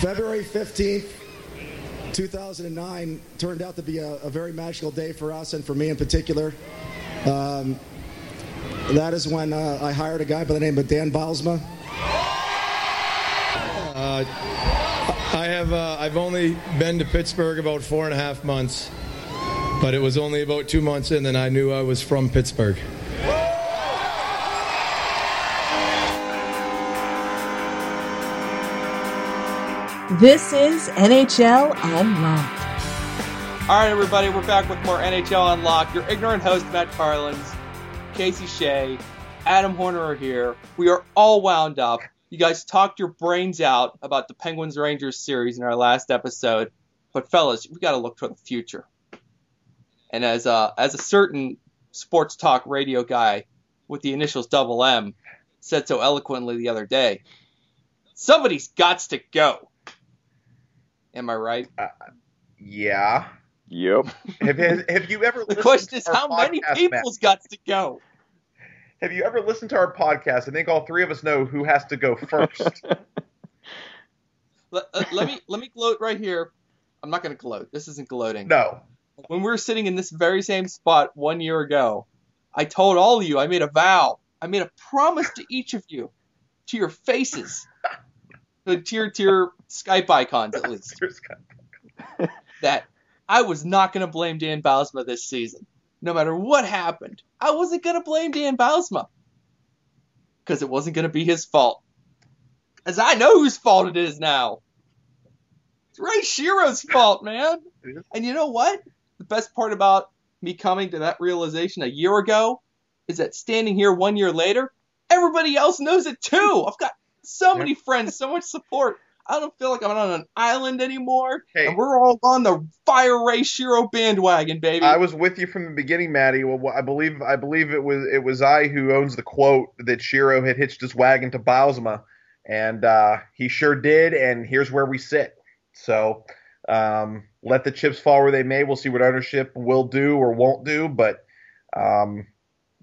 February 15th, 2009 turned out to be a, a, very magical day for us and for me in particular. Um, that is when uh, I hired a guy by the name of Dan Bylsma. Uh, I have uh, I've only been to Pittsburgh about four and a half months, but it was only about two months in that I knew I was from Pittsburgh. This is NHL Unlocked. All right, everybody, we're back with more NHL Unlocked. Your ignorant host, Matt Carlins, Casey Shea, Adam Horner are here. We are all wound up. You guys talked your brains out about the Penguins Rangers series in our last episode, but fellas, we got to look toward the future. And as a, as a certain sports talk radio guy with the initials double M said so eloquently the other day, somebody's got to go. Am I right? Uh, yeah. Yep. have, have, have you ever? the question is, how many people's got to go? Have you ever listened to our podcast? I think all three of us know who has to go first. let, uh, let me let me gloat right here. I'm not going to gloat. This isn't gloating. No. When we were sitting in this very same spot one year ago, I told all of you. I made a vow. I made a promise to each of you, to your faces, to tier your Skype icons at least, that I was not going to blame Dan Bylsma this season, no matter what happened. I wasn't going to blame Dan Bylsma because it wasn't going to be his fault. As I know whose fault it is now. It's Ray Shero's fault, man. And you know what? The best part about me coming to that realization a year ago is that standing here one year later, everybody else knows it too. I've got so many friends, so much support. I don't feel like I'm on an island anymore. Hey, and we're all on the Fire Ray Shero bandwagon, baby. I was with you from the beginning, Maddie. Well, I believe I believe it was it was I who owns the quote that Shero had hitched his wagon to Bylsma, and uh, he sure did. And here's where we sit. So um, let the chips fall where they may. We'll see what ownership will do or won't do, but. Um,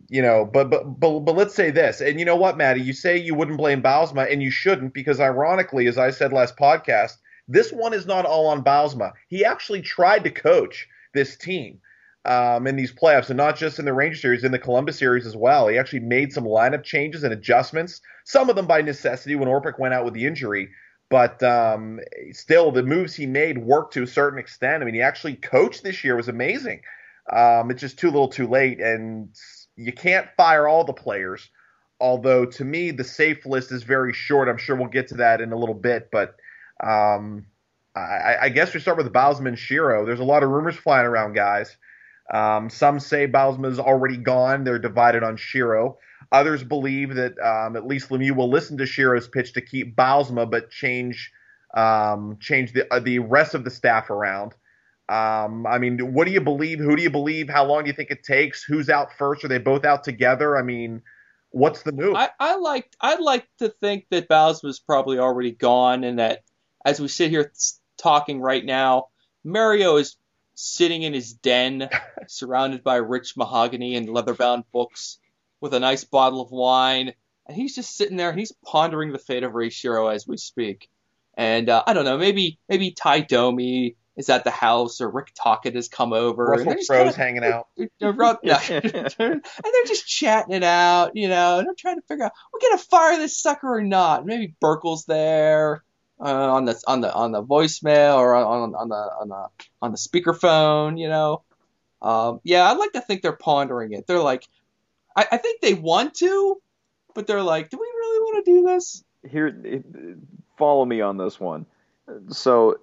you know, but but but but let's say this, and you know what, Maddie, you say you wouldn't blame Bylsma, and you shouldn't, because ironically, as I said last podcast, this one is not all on Bylsma. He actually tried to coach this team um, in these playoffs, and not just in the Ranger series, in the Columbus series as well. He actually made some lineup changes and adjustments, some of them by necessity when Orpik went out with the injury. But um, still, the moves he made worked to a certain extent. I mean, he actually coached this year was amazing. Um, it's just too little, too late, and you can't fire all the players. Although to me, the safe list is very short. I'm sure we'll get to that in a little bit, but um, I, I, guess we start with Bylsma and Shero. There's a lot of rumors flying around, guys. Um, some say Bylsma's already gone. They're divided on Shero. Others believe that um, at least Lemieux will listen to Shero's pitch to keep Bylsma, but change um, change the uh, the rest of the staff around. Um, I mean, what do you believe? Who do you believe? How long do you think it takes? Who's out first? Are they both out together? I mean, what's the move? I, I like I'd like to think that Bowles was probably already gone, and that as we sit here talking right now, Mario is sitting in his den, surrounded by rich mahogany and leather-bound books, with a nice bottle of wine, and he's just sitting there and he's pondering the fate of Ray Shero as we speak. And uh, I don't know, maybe maybe Tie Domi is at the house or Rick Tocchet has come over. Russell and Crowe's kind of, hanging out. yeah. and they're just chatting it out, you know, and they're trying to figure out we're gonna fire this sucker or not. Maybe Burkle's there uh, on the on the on the voicemail or on on the on the on the speakerphone, you know. Um, yeah, I'd like to think they're pondering it. They're like, I, I think they want to, but they're like, do we really want to do this? Here, follow me on this one. So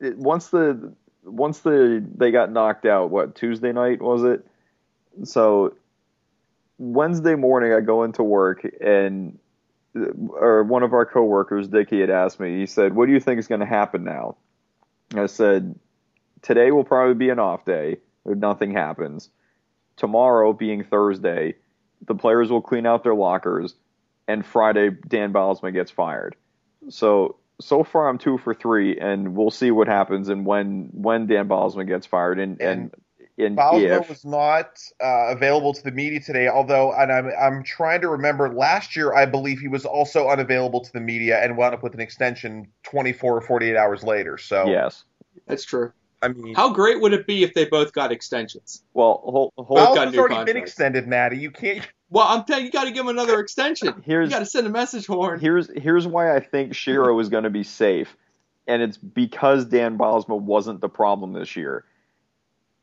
it, once the once the they got knocked out, what Tuesday night was it? So Wednesday morning, I go into work and or one of our coworkers, Dickie, had asked me. He said, "What do you think is going to happen now?" I said, "Today will probably be an off day. Nothing happens. Tomorrow, being Thursday, the players will clean out their lockers, and Friday, Dan Bylsma gets fired. So so far I'm two for three, and we'll see what happens and when when Dan Bylsma gets fired. And, and, and And Bylsma if was not uh, available to the media today, although, and I'm I'm trying to remember. Last year, I believe he was also unavailable to the media and wound up with an extension 24 or 48 hours later. So, yes, That's true. I mean, How great would it be if they both got extensions? well, hold, hold, Both got Bylsma's new already been extended, Maddie. You can't. Well, I'm telling you, you got to give him another extension. Here's- you got to send a message, Horn. here's here's why I think Shero is going to be safe, and it's because Dan Bylsma wasn't the problem this year.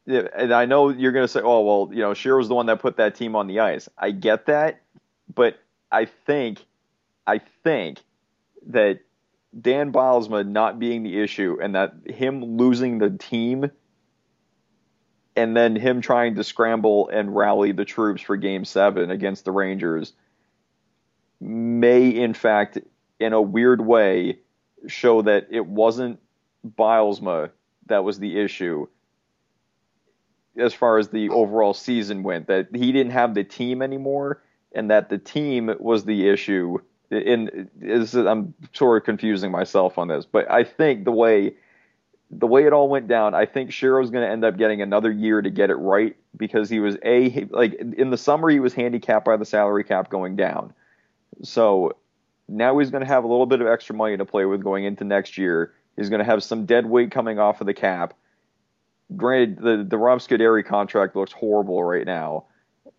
And I know you're going to say, "Oh, well, you know, Shero's the one that put that team on the ice." I get that, but I think, I think that Dan Bylsma not being the issue, and that him losing the team, and then him trying to scramble and rally the troops for Game Seven against the Rangers may in fact in a weird way show that it wasn't Bylsma that was the issue as far as the overall season went that he didn't have the team anymore and that the team was the issue. And is I'm sort of confusing myself on this but I think the way the way it all went down I think Shero's going to end up getting another year to get it right because he was a like in the summer he was handicapped by the salary cap going down so now he's going to have a little bit of extra money to play with going into next year. He's going to have some dead weight coming off of the cap. Granted, the the Rob Scuderi contract looks horrible right now,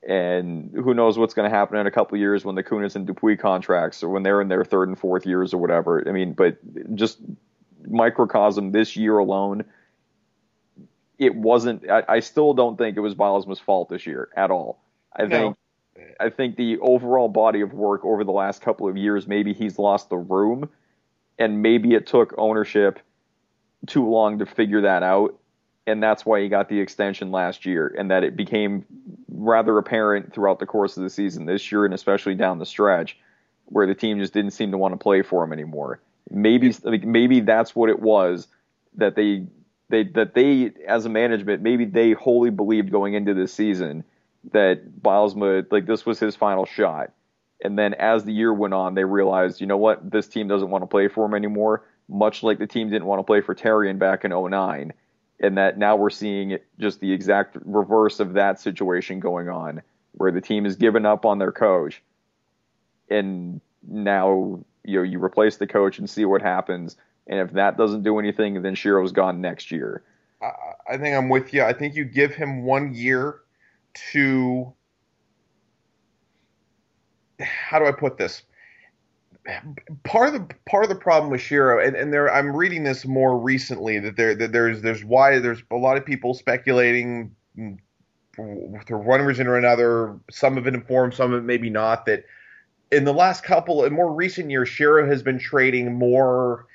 and who knows what's going to happen in a couple years when the Kunitz and Dupuis contracts, or when they're in their third and fourth years or whatever. I mean, but just microcosm this year alone, it wasn't. I, I still don't think it was Bylsma's fault this year at all. I No. think I think the overall body of work over the last couple of years, maybe he's lost the room, and maybe it took ownership too long to figure that out, and that's why he got the extension last year, and that it became rather apparent throughout the course of the season this year, and especially down the stretch, where the team just didn't seem to want to play for him anymore. Maybe like, maybe that's what it was that they they that they as a management maybe they wholly believed going into this season that Bylsma like this was his final shot. And then as the year went on, they realized, you know what, this team doesn't want to play for him anymore, much like the team didn't want to play for Therrien back in 09. And that now we're seeing just the exact reverse of that situation going on, where the team has given up on their coach. And now, you know, you replace the coach and see what happens. And if that doesn't do anything, then Shero's gone next year. I, I think I'm with you. I think you give him one year to. How do I put this? Part of the part of the problem with Shero, and, and there I'm reading this more recently that there that there's there's why there's a lot of people speculating for one reason or another. Some of it informed, some of it maybe not. That in the last couple, in more recent years, Shero has been trading more.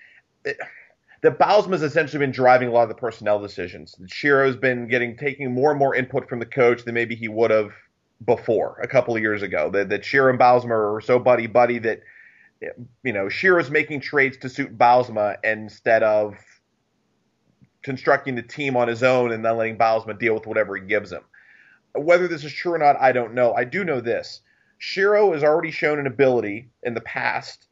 That Bylsma's essentially been driving a lot of the personnel decisions. Shero's been getting taking more and more input from the coach than maybe he would have before a couple of years ago. That that Shero and Bylsma are so buddy buddy that you know Shero's making trades to suit Bylsma instead of constructing the team on his own and then letting Bylsma deal with whatever he gives him. Whether this is true or not, I don't know. I do know this. Shero has already shown an ability in the past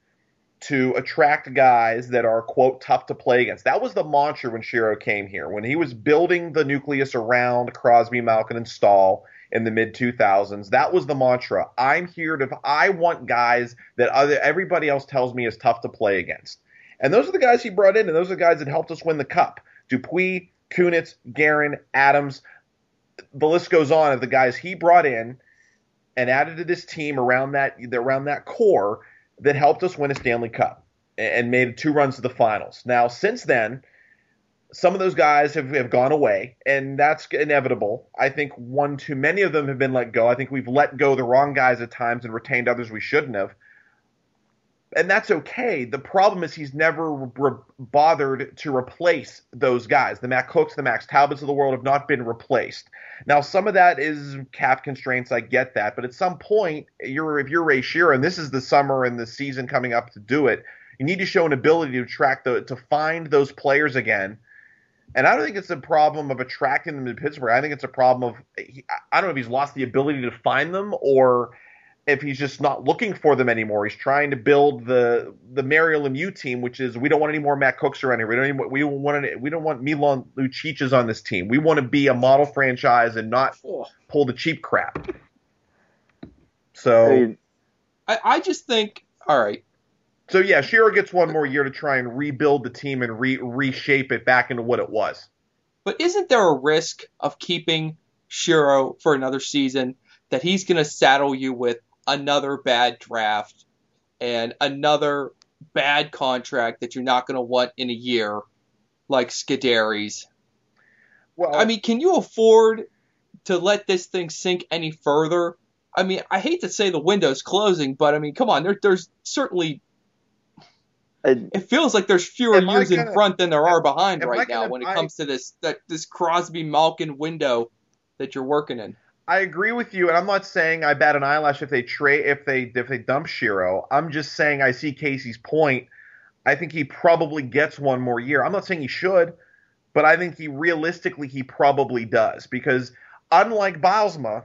to attract guys that are quote tough to play against. That was the mantra when Shero came here. When he was building the nucleus around Crosby, Malkin, and Staal in the mid 2000s, that was the mantra. I'm here to I want guys that other everybody else tells me is tough to play against. And those are the guys he brought in, and those are the guys that helped us win the cup. Dupuis, Kunitz, Guerin, Adams. The list goes on of the guys he brought in and added to this team around that around that core that helped us win a Stanley Cup and made two runs to the finals. Now, since then, some of those guys have, have gone away, and that's inevitable. I think one too many of them have been let go. I think we've let go the wrong guys at times and retained others we shouldn't have. And that's okay. The problem is he's never re- bothered to replace those guys. The Matt Cookes, the Max Talbots of the world have not been replaced. Now, some of that is cap constraints. I get that, but at some point, you're if you're Ray Shero, and this is the summer and the season coming up to do it, you need to show an ability to attract the to find those players again. And I don't think it's a problem of attracting them to Pittsburgh. I think it's a problem of I don't know if he's lost the ability to find them or if he's just not looking for them anymore. He's trying to build the the Mario Lemieux team, which is we don't want any more Matt Cookes around here. We don't even, we don't want any, we don't want Milan Lucic's on this team. We want to be a model franchise and not pull the cheap crap. So I I, I just think, all right, so yeah, Shero gets one more year to try and rebuild the team and re- reshape it back into what it was. but isn't there a risk of keeping Shero for another season that he's going to saddle you with another bad draft and another bad contract that you're not going to want in a year, like Scuderi's? Well, I mean, can you afford to let this thing sink any further? I mean, I hate to say the window's closing, but I mean, come on, there, there's certainly I- it feels like there's fewer years in gonna- front than there are behind right now when it comes to this that this Crosby Malkin window that you're working in. I agree with you, and I'm not saying I bat an eyelash if they trade if they if they dump Shero. I'm just saying I see Casey's point. I think he probably gets one more year. I'm not saying he should, but I think he realistically he probably does because unlike Bylsma,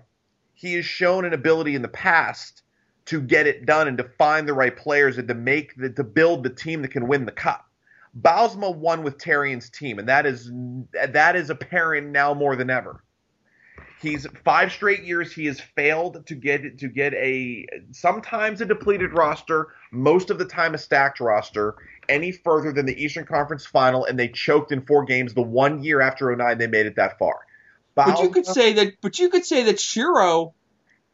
he has shown an ability in the past to get it done and to find the right players and to make the, to build the team that can win the cup. Bylsma won with Therrien's team, and that is that is apparent now more than ever. He's five straight years he has failed to get to get a sometimes a depleted roster, most of the time a stacked roster, any further than the Eastern Conference Final, and they choked in four games. The one year after 09 they made it that far. But you could say that. But you could say that Shero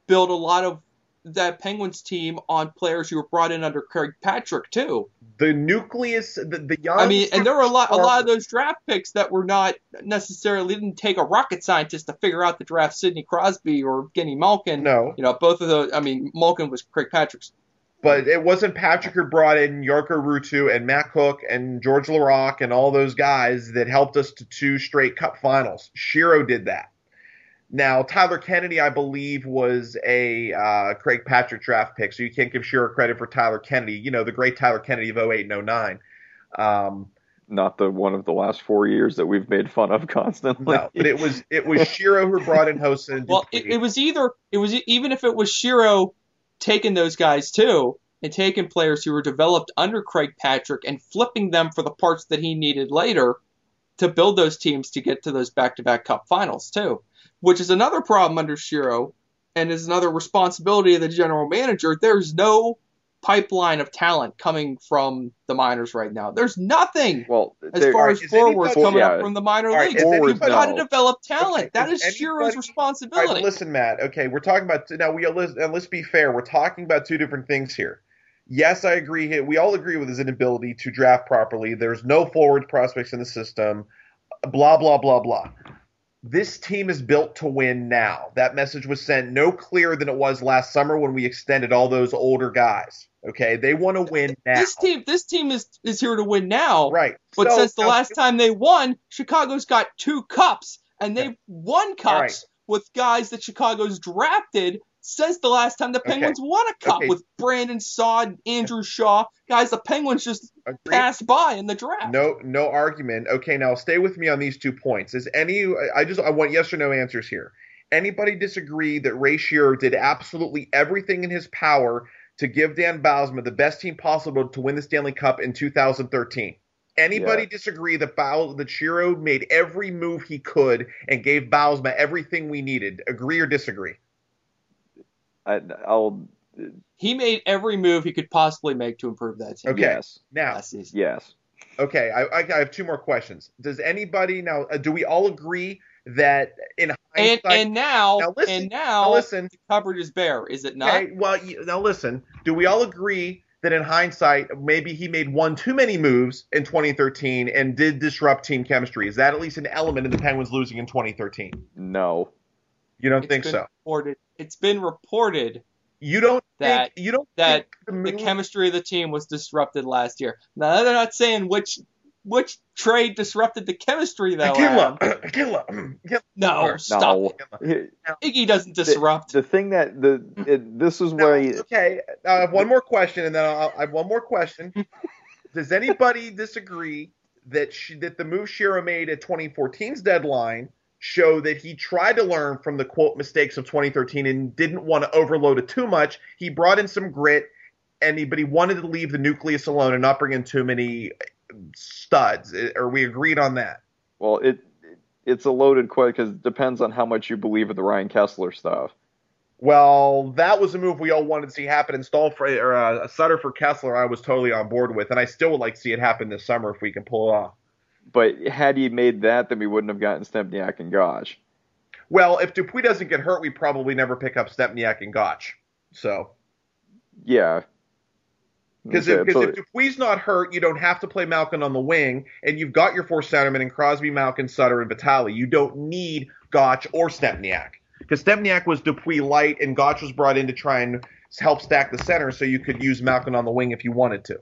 built a lot of that Penguins team on players who were brought in under Craig Patrick too. the nucleus, the, the young. I mean, and there were a lot, a lot of those draft picks that were not necessarily didn't take a rocket scientist to figure out the draft Sidney Crosby or Kenny Malkin. No, You know, both of those. I mean, Malkin was Craig Patrick's. but it wasn't Patrick who brought in Jarkko Ruutu and Matt Cooke and Georges Laraque and all those guys that helped us to two straight Cup finals. Shero did that. Now Tyler Kennedy, I believe, was a uh, Craig Patrick draft pick, so you can't give Shero credit for Tyler Kennedy. You know the great Tyler Kennedy of 08 and 09. Um, not the one of the last four years that we've made fun of constantly. no, but it was it was Shero who brought in Hosen. Well, it, it was either it was even if it was Shero taking those guys too and taking players who were developed under Craig Patrick and flipping them for the parts that he needed later to build those teams to get to those back-to-back Cup finals too, which is another problem under Shero and is another responsibility of the general manager. There's no pipeline of talent coming from the minors right now. There's nothing Well, as there- far as forwards anybody- coming Yeah. up from the minor Alright, leagues. is Forwards, You've got to develop talent. Okay, that is is Shero's responsibility. Right, listen, Matt. Okay, we're talking about now. We and let's be fair. We're talking about two different things here. Yes, I agree. here- We all agree with his inability to draft properly. There's no forward prospects in the system. Blah blah blah blah. This team is built to win now. That message was sent no clearer than it was last summer when we extended all those older guys. Okay, they want to win now. This team, this team is is here to win now. right? But So, since the now, last time they won, Chicago's got two cups, and they've won cups right. with guys that Chicago's drafted since the last time the Okay. Penguins won a cup Okay. with Brandon Saad, Andrew Shaw, guys the Penguins just agree. passed by in the draft. No, no argument. Okay, now stay with me on these two points. Is any? I just I want yes or no answers here. Anybody disagree that Ray Shero did absolutely everything in his power to give Dan Bylsma the best team possible to win the Stanley Cup in 2013? Anybody Yeah. disagree that Baus, that Shero made every move he could and gave Bylsma everything we needed? Agree or disagree? I, I'll He made every move he could possibly make to improve that team Okay. yes, Now, yes. Okay, I, I, I have two more questions. Does anybody now? Uh, do we all agree that in hindsight? and now, Now listen- and now now listen. the cupboard is bare, is it not? Okay, well, you- now listen. Do we all agree that in hindsight, maybe he made one too many moves in 2013 and did disrupt team chemistry? Is that at least an element in the Penguins losing in 2013? No. You don't It's think been so? Reported, it's been reported You don't that- think you don't that think the, the chemistry of the team was disrupted last year. Now they're not saying which which trade disrupted the chemistry though. Akilla, Adam. Akilla, Akilla. No, stop. No. it. Here- Iggy doesn't disrupt. The thing that the it, this is where you, okay, I have one more question, and then I'll, I have one more question. Does anybody disagree that she, that the move Shero made at 2014's deadline show that he tried to learn from the quote mistakes of 2013 and didn't want to overload it too much. He brought in some grit, and he, but he wanted to leave the nucleus alone and not bring in too many studs. Are we agreed on that? Well, it it's a loaded question because it depends on how much you believe in the Ryan Kesler stuff. Well, that was a move we all wanted to see happen. Install for or uh, a Sutter for Kesler, I was totally on board with, and I still would like to see it happen this summer if we can pull it off. But had he made that, then we wouldn't have gotten Stempniak and Goc. Well, if Dupuis doesn't get hurt, we probably never pick up Stempniak and Goc. So. Yeah. Because if, if Dupuis not hurt, you don't have to play Malkin on the wing, and you've got your four centermen in Crosby, Malkin, Sutter, and Vitale. You don't need Goc or Stempniak Because Stempniak was Dupuis light, and Goc was brought in to try and help stack the center so you could use Malkin on the wing if you wanted to.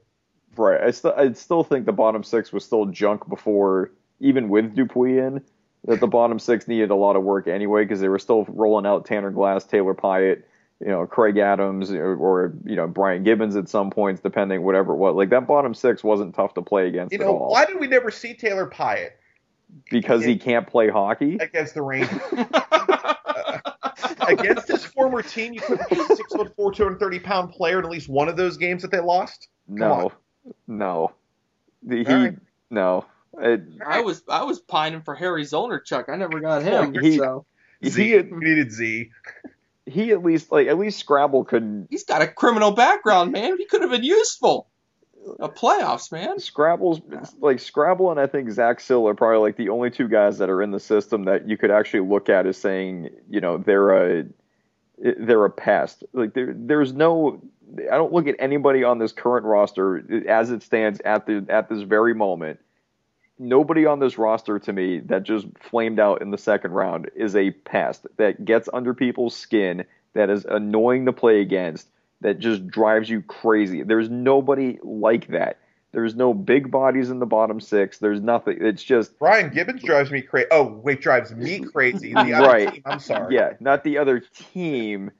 Right. I still I still think the bottom six was still junk before even with Dupuis in. That the bottom six needed a lot of work anyway because they were still rolling out Tanner Glass, Taylor Pyatt, you know, Craig Adams or, or, you know Brian Gibbons at some points, depending whatever what. Like that bottom six wasn't tough to play against. You know, all. why did we never see Taylor Pyatt? Because he can't play hockey against the Rangers. against his former team, you couldn't be a six foot four, two hundred thirty pound player in at least one of those games that they lost. Come no. On. No. He right. no. It, I was I was pining for Harry Zolnierczyk. I never got him. He, so. Z, he needed Z. He at least like at least Scrabble couldn't. He's got a criminal background, man. He could have been useful. A playoffs, man. Scrabble's like Scrabble and I think Zach Sill are probably like the only two guys that are in the system that you could actually look at as saying, you know, they're a they're a pest. Like there there's no I don't look at anybody on this current roster as it stands at the at this very moment. Nobody on this roster to me that just flamed out in the second round is a pest that gets under people's skin, that is annoying to play against, that just drives you crazy. There's nobody like that. There's no big bodies in the bottom six. There's nothing. It's just Brian Gibbons drives me crazy. Oh wait, drives me crazy. right. Team, I'm sorry. Yeah, not the other team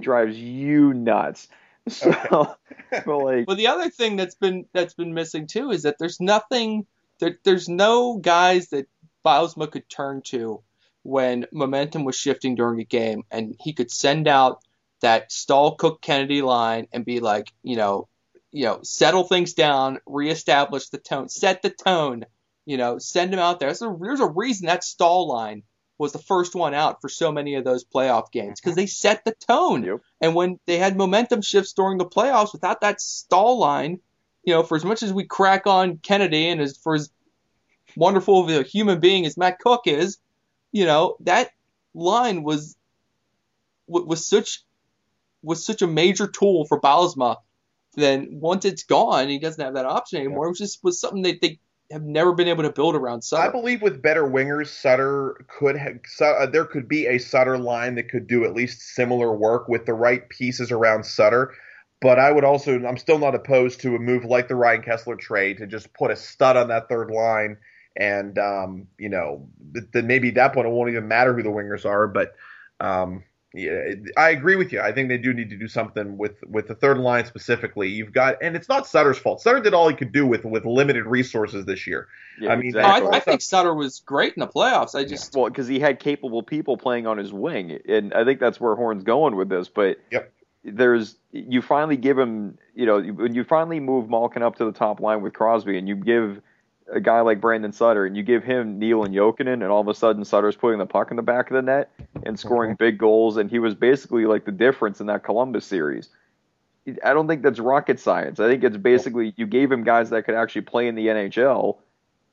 drives you nuts. So, okay. but like, well, the other thing that's been that's been missing too is that there's nothing. There, there's no guys that Bylsma could turn to when momentum was shifting during a game, and he could send out that Staal Cooke Kennedy line and be like, you know, you know, settle things down, reestablish the tone, set the tone, you know, send him out there. So there's a reason that Staal line was the first one out for so many of those playoff games because mm-hmm. they set the tone. Yep. And when they had momentum shifts during the playoffs without that Staal line, you know, for as much as we crack on Kennedy and as for as wonderful of a human being as Matt Cooke is, you know, that line was was such was such a major tool for Bylsma. Then once it's gone, he doesn't have that option anymore. It was just was something that they have never been able to build around Sutter. I believe with better wingers, Sutter could have, uh, there could be a Sutter line that could do at least similar work with the right pieces around Sutter. But I would also, I'm still not opposed to a move like the Ryan Kesler trade to just put a stud on that third line. And, um, you know, then maybe at that point it won't even matter who the wingers are. But, um, yeah, I agree with you. I think they do need to do something with with the third line specifically. You've got, and it's not Sutter's fault. Sutter did all he could do with with limited resources this year. Yeah, I mean, exactly. I, I, think Sutter was great in the playoffs. I just well because he had capable people playing on his wing, and I think that's where Horn's going with this. But yep. there's you finally give him, you know, when you finally move Malkin up to the top line with Crosby, and you give a guy like Brandon Sutter and you give him Neal and Jokinen, and all of a sudden Sutter's putting the puck in the back of the net and scoring mm-hmm. big goals, and he was basically like the difference in that Columbus series. I don't think that's rocket science. I think it's basically you gave him guys that could actually play in the NHL,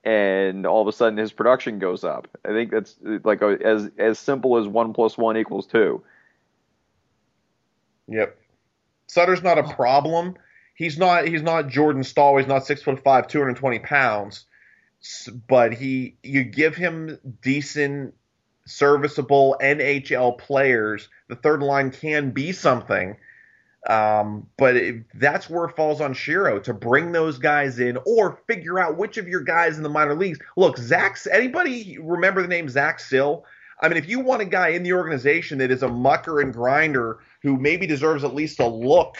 and all of a sudden his production goes up. I think that's like a, as as simple as one plus one equals two. Yep, Sutter's not a problem he's not he's not Jordan Staal. He's not six foot five, two hundred twenty pounds. But he, you give him decent, serviceable NHL players. The third line can be something. Um, but it, that's where it falls on Shero to bring those guys in or figure out which of your guys in the minor leagues. Look, Zach, anybody remember the name Zach Sill? I mean, if you want a guy in the organization that is a mucker and grinder who maybe deserves at least a look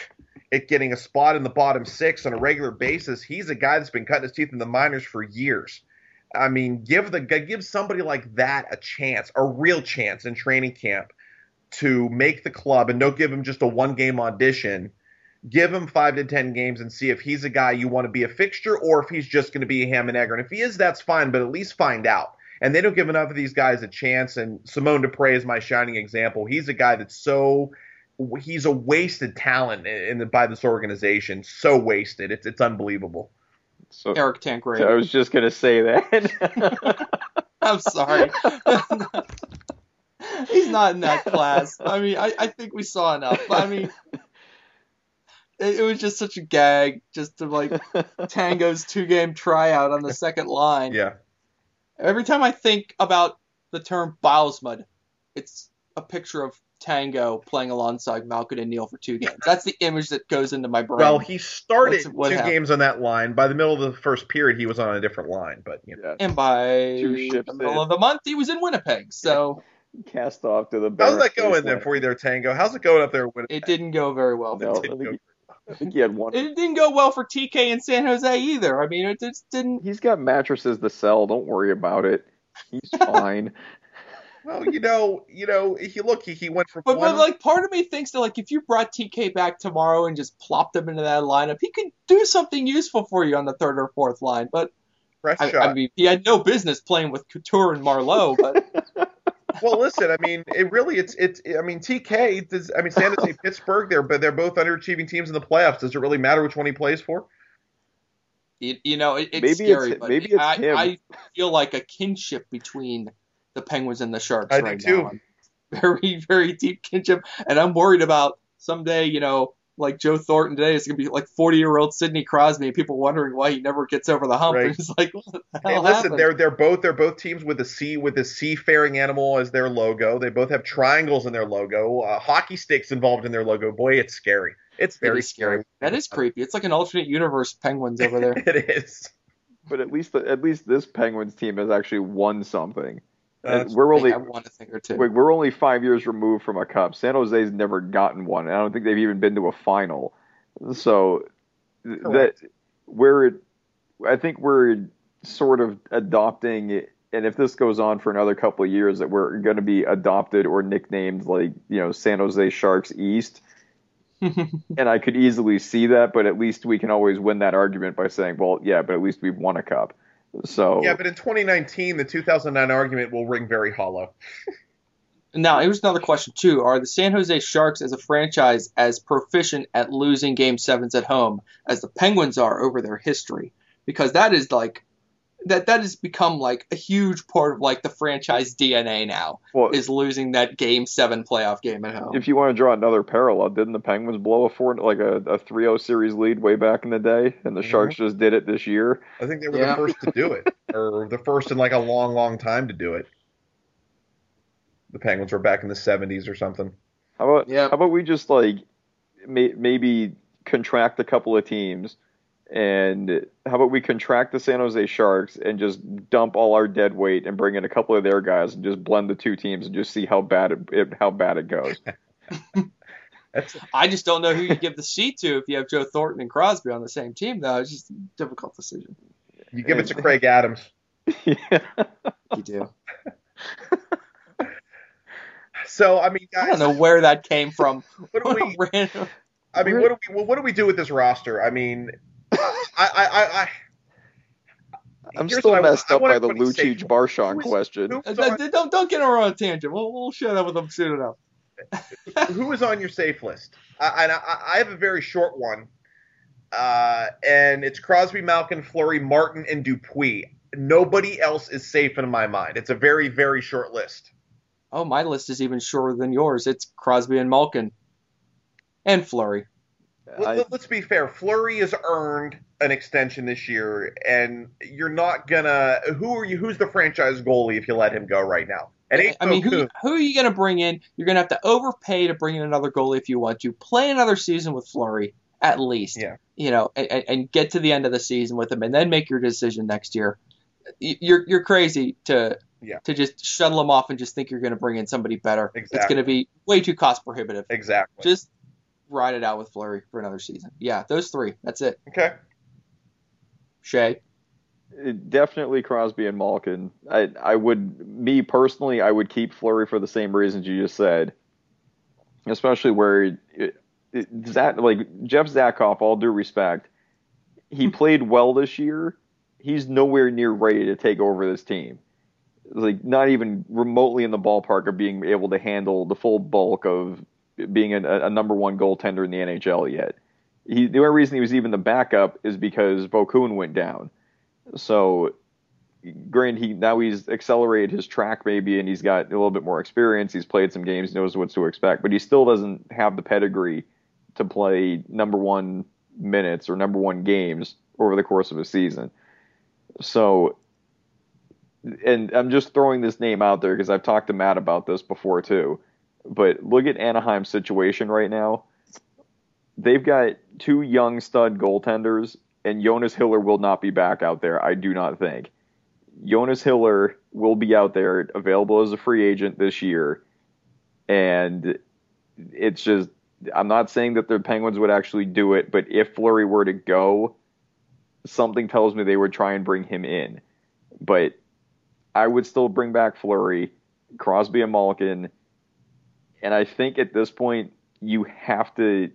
at getting a spot in the bottom six on a regular basis. He's a guy that's been cutting his teeth in the minors for years. I mean, give the give somebody like that a chance, a real chance in training camp to make the club, and don't give him just a one game audition. Give him five to ten games and see if he's a guy you want to be a fixture or if he's just going to be a ham and egg. And if he is, that's fine, but at least find out. And they don't give enough of these guys a chance. And Simon Despres is my shining example. He's a guy that's so he's a wasted talent in, in by this organization. So wasted. It's it's unbelievable. So Eric Tangradi. I was just gonna say that. I'm sorry. He's not in that class. I mean, I, I think we saw enough. I mean, it, it was just such a gag just to like Tango's two game tryout on the second line. Yeah. Every time I think about the term Bilesmud, it's a picture of Tango playing alongside Malkin and Neal for two games. That's the image that goes into my brain. Well, he started what two happened? games on that line. By the middle of the first period, he was on a different line. But you know. yeah. and by Two ships the middle in. of the month, he was in Winnipeg. So Cast off to the. how's that going there for you there, Tango? How's it going up there? With it didn't go very well. No, I didn't think, go- he, I think he had one. It didn't go well for TK in San Jose either. I mean, it just didn't. He's got mattresses to sell. Don't worry about it. He's fine. Well, you know, you know, he look, he, he went from But, one. but like, part of me thinks that like, if you brought TK back tomorrow and just plopped him into that lineup, he could do something useful for you on the third or fourth line. But press I, shot. I mean, he had no business playing with Couture and Marleau. But well, listen, I mean, it really, it's, it's, I mean, TK, does, I mean, San Jose, Pittsburgh, they're, but they're both underachieving teams in the playoffs. Does it really matter which one he plays for? you, you know, it, it's Maybe it's- scary. but maybe it's I, him. I feel like a kinship between the Penguins and the Sharks I do right too. now. Very, very deep kinship, and I'm worried about someday, you know, like Joe Thornton today is gonna be like 40 year old Sidney Crosby, and people wondering why he never gets over the hump. Right. And it's like, what the hell Hey, listen, happened? they're they're both they're both teams with a sea with a seafaring animal as their logo. They both have triangles in their logo. Uh, hockey sticks involved in their logo. Boy, it's scary. It's It very is scary. That is creepy. It's like an alternate universe Penguins over there. it is. But at least at least this Penguins team has actually won something. That's- we're only I won a thing or two. we're only five years removed from a cup. San Jose's never gotten one. and I don't think they've even been to a final. So th- that we're I think we're sort of adopting and if this goes on for another couple of years that we're going to be adopted or nicknamed like you know San Jose Sharks East and I could easily see that but at least we can always win that argument by saying well yeah but at least we've won a cup so Yeah, but in 2019, the 2009 argument will ring very hollow. Now, here's another question too: Are the San Jose Sharks as a franchise as proficient at losing Game Sevens at home as the Penguins are over their history? Because that is like that that has become like a huge part of like the franchise DNA now well, is losing that Game Seven playoff game at home. if you want to draw another parallel, didn't the Penguins blow a four like a, a 3-0 series lead way back in the day, and the Mhm. Sharks just did it this year? I think they were Yeah. the first to do it, or the first in like a long, long time to do it. The Penguins were back in the 70s or something. How about Yeah. how about we just like may, maybe contract a couple of teams, and how about we contract the San Jose Sharks and just dump all our dead weight and bring in a couple of their guys and just blend the two teams and just see how bad it, it how bad it goes. I just don't know who you give the seat to if you have Joe Thornton and Crosby on the same team. Though it's just a difficult decision. you give it to Craig Adams. yeah. You do. So I mean, I don't know where that came from. what do we? Random- I mean, what do we? What do we do with this roster? I mean, I, I, I, I I'm here's still messed I up want by the everybody to Lucic Barshawn question. who Uh, is on- don't, don't don't get her on a tangent. We'll, we'll shut up with them soon enough. who is on your safe list? I, I, I have a very short one, uh, and it's Crosby, Malkin, Fleury, Martin, and Dupuis. Nobody else is safe in my mind. It's a very, very short list. Oh, my list is even shorter than yours. It's Crosby and Malkin, and Fleury. I- let- let's be fair. Fleury has earned an extension this year, and you're not gonna. Who are you? Who's the franchise goalie if you let him go right now? I mean, who, who are you going to bring in? You're going to have to overpay to bring in another goalie if you want to. Play another season with Fleury, at least. Yeah. You know, and, and- get to the end of the season with him, and then make your decision next year. You're you're crazy to Yeah. to just shuttle him off and just think you're going to bring in somebody better. Exactly. It's going to be way too cost prohibitive. exactly. Just ride it out with Fleury for another season. Yeah, those three. That's it. okay. Shay. definitely Crosby and Malkin. I I would me personally I would keep Fleury for the same reasons you just said, especially where it, it, Zach, like Jeff Zatkoff, all due respect, he played well this year. He's nowhere near ready to take over this team. Like not even remotely in the ballpark of being able to handle the full bulk of being a, a number one goaltender in the NHL yet. He, the only reason he was even the backup is because Vokoun went down. So, granted, he now he's accelerated his track maybe, and he's got a little bit more experience. He's played some games, knows what to expect, but he still doesn't have the pedigree to play number one minutes or number one games over the course of a season. So, and I'm just throwing this name out there because I've talked to Matt about this before too. But look at Anaheim's situation right now. They've got two young stud goaltenders, and Jonas Hiller will not be back out there, I do not think. Jonas Hiller will be out there available as a free agent this year. And it's just, I'm not saying that the Penguins would actually do it, but if Fleury were to go, something tells me they would try and bring him in. But I would still bring back Fleury, Crosby and Malkin, and I think at this point you have to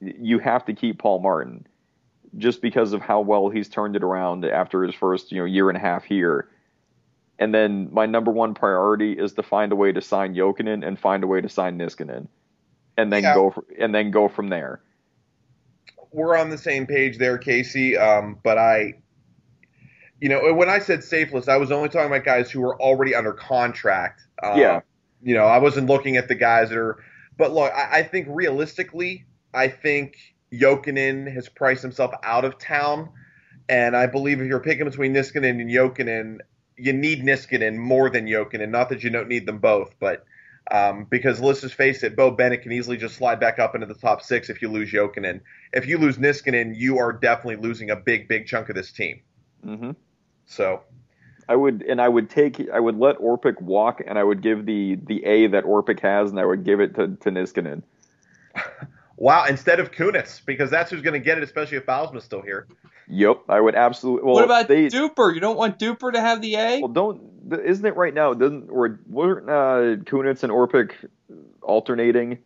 you have to keep Paul Martin just because of how well he's turned it around after his first you know year and a half here. And then my number one priority is to find a way to sign Jokinen and find a way to sign Niskanen, and then Yeah. go for, and then go from there. we're on the same page there, Casey. Um, but I, you know, when I said safe list, I was only talking about guys who were already under contract. Um, Yeah. You know, I wasn't looking at the guys that are. But look, I, I think realistically, I think Jokinen has priced himself out of town, and I believe if you're picking between Niskanen and Jokinen, you need Niskanen more than Jokinen. Not that you don't need them both, but. Um, because let's just face it, Beau Bennett can easily just slide back up into the top six if you lose Jokinen if you lose Niskanen, you are definitely losing a big, big chunk of this team. hmm So, I would and I would take I would let Orpik walk and I would give the the A that Orpik has and I would give it to to Niskanen. wow, instead of Kunitz, because that's who's going to get it, especially if Bylsma's still here. Yep, I would absolutely. Well, what about they, Duper? You don't want Duper to have the A? Well, don't isn't it right now? Doesn't or weren't uh, Kunitz and Orpik alternating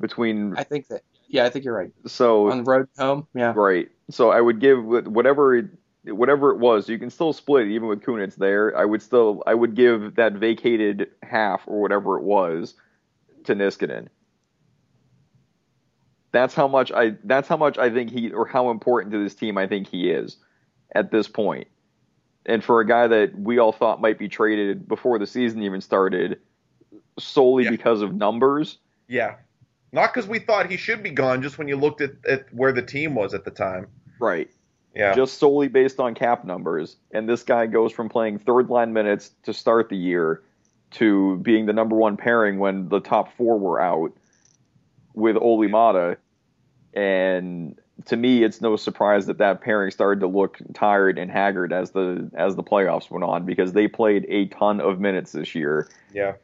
between? I think that. Yeah, I think you're right. So On the road home, yeah. right. So I would give whatever whatever it was. You can still split even with Kunitz there. I would still I would give that vacated half or whatever it was to Niskanen. That's how much I that's how much I think he or how important to this team I think he is at this point. And for a guy that we all thought might be traded before the season even started solely Yeah. because of numbers, Yeah. Not because we thought he should be gone, just when you looked at, at where the team was at the time. right. Yeah. just solely based on cap numbers. And this guy goes from playing third line minutes to start the year to being the number one pairing when the top four were out with Olli Maatta. And to me, it's no surprise that that pairing started to look tired and haggard as the as the playoffs went on because they played a ton of minutes this year. Yeah.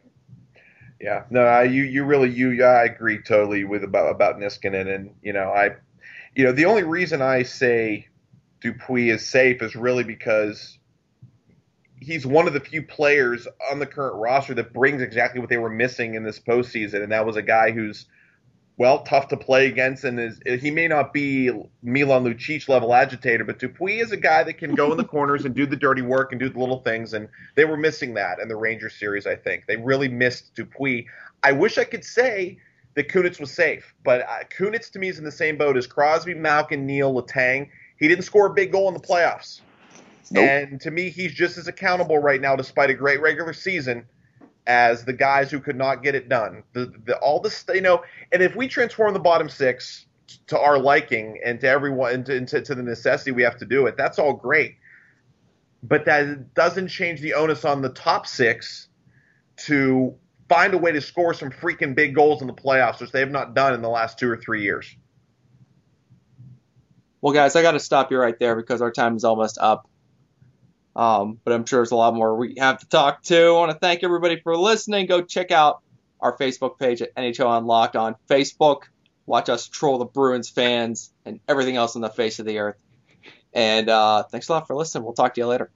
Yeah. No, I, you you really you I agree totally with about about Niskanen and you know I you know the only reason I say Dupuis is safe is really because he's one of the few players on the current roster that brings exactly what they were missing in this postseason, and that was a guy who's well tough to play against, and is he may not be Milan Lucic level agitator, but Dupuis is a guy that can go in the corners and do the dirty work and do the little things, and they were missing that in the Rangers series. I think they really missed Dupuis. I wish I could say that Kunitz was safe, but uh, Kunitz to me is in the same boat as Crosby, Malkin, Neal, Letang. He didn't score a big goal in the playoffs. Nope. And to me, he's just as accountable right now, despite a great regular season, as the guys who could not get it done. The, the all this, you know, and if we transform the bottom six to our liking and to everyone and to, to, to the necessity we have to do it, that's all great. But that doesn't change the onus on the top six to find a way to score some freaking big goals in the playoffs, which they have not done in the last two or three years. Well, guys, I got to stop you right there because our time is almost up. Um, but I'm sure there's a lot more we have to talk to. I want to thank everybody for listening. Go check out our Facebook page at NHL Unlocked on Facebook. Watch us troll the Bruins fans and everything else on the face of the earth. And uh, thanks a lot for listening. We'll talk to you later.